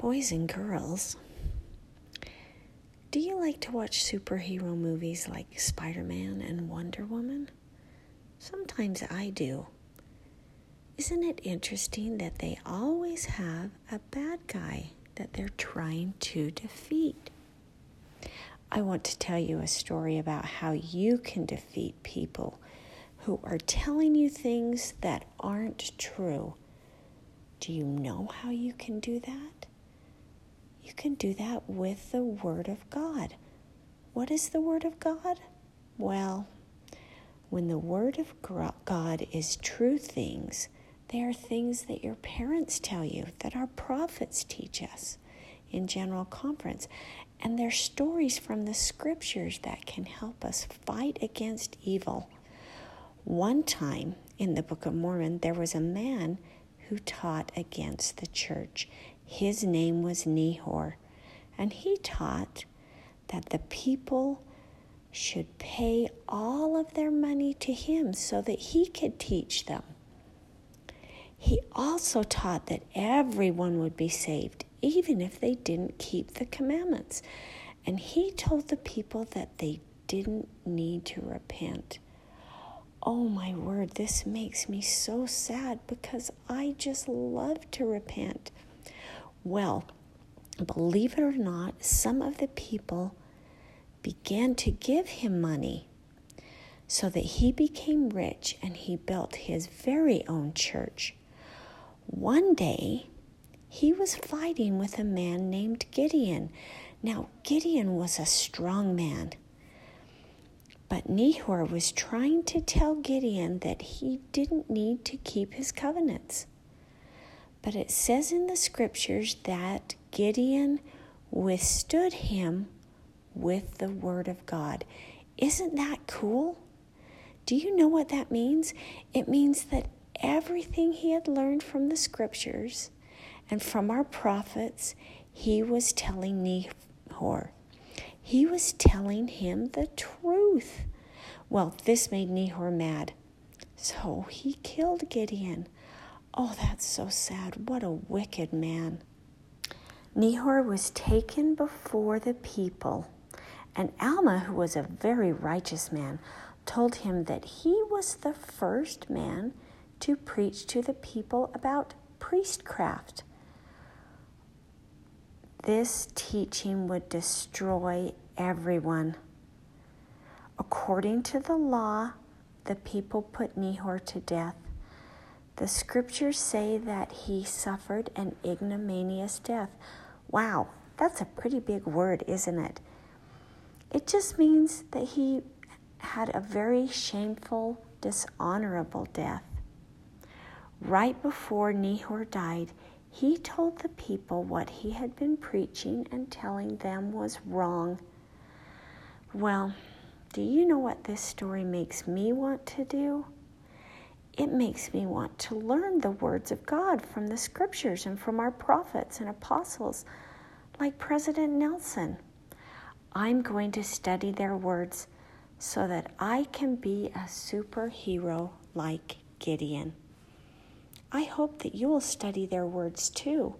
Boys and girls, do you like to watch superhero movies like Spider Man and Wonder Woman? Sometimes I do. Isn't it interesting that they always have a bad guy that they're trying to defeat? I want to tell you a story about how you can defeat people who are telling you things that aren't true. Do you know how you can do that? You can do that with the Word of God. What is the Word of God? Well, when the Word of God is true things, they are things that your parents tell you, that our prophets teach us in General Conference. And they're stories from the scriptures that can help us fight against evil. One time in the Book of Mormon, there was a man who taught against the church. His name was Nehor, and he taught that the people should pay all of their money to him so that he could teach them. He also taught that everyone would be saved, even if they didn't keep the commandments. And he told the people that they didn't need to repent. Oh my word, this makes me so sad because I just love to repent. Well, believe it or not, some of the people began to give him money so that he became rich and he built his very own church. One day, he was fighting with a man named Gideon. Now, Gideon was a strong man. But Nehor was trying to tell Gideon that he didn't need to keep his covenants. But it says in the scriptures that Gideon withstood him with the word of God. Isn't that cool? Do you know what that means? It means that everything he had learned from the scriptures and from our prophets, he was telling Nehor. He was telling him the truth. Well, this made Nehor mad. So he killed Gideon. Oh, that's so sad. What a wicked man. Nehor was taken before the people, and Alma, who was a very righteous man, told him that he was the first man to preach to the people about priestcraft. This teaching would destroy everyone. According to the law, the people put Nehor to death. The scriptures say that he suffered an ignominious death. Wow, that's a pretty big word, isn't it? It just means that he had a very shameful, dishonorable death. Right before Nehor died, he told the people what he had been preaching and telling them was wrong. Well, do you know what this story makes me want to do? It makes me want to learn the words of God from the scriptures and from our prophets and apostles, like President Nelson. I'm going to study their words so that I can be a superhero like Gideon. I hope that you will study their words too.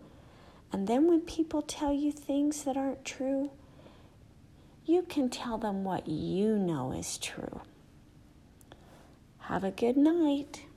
And then when people tell you things that aren't true, you can tell them what you know is true. Have a good night.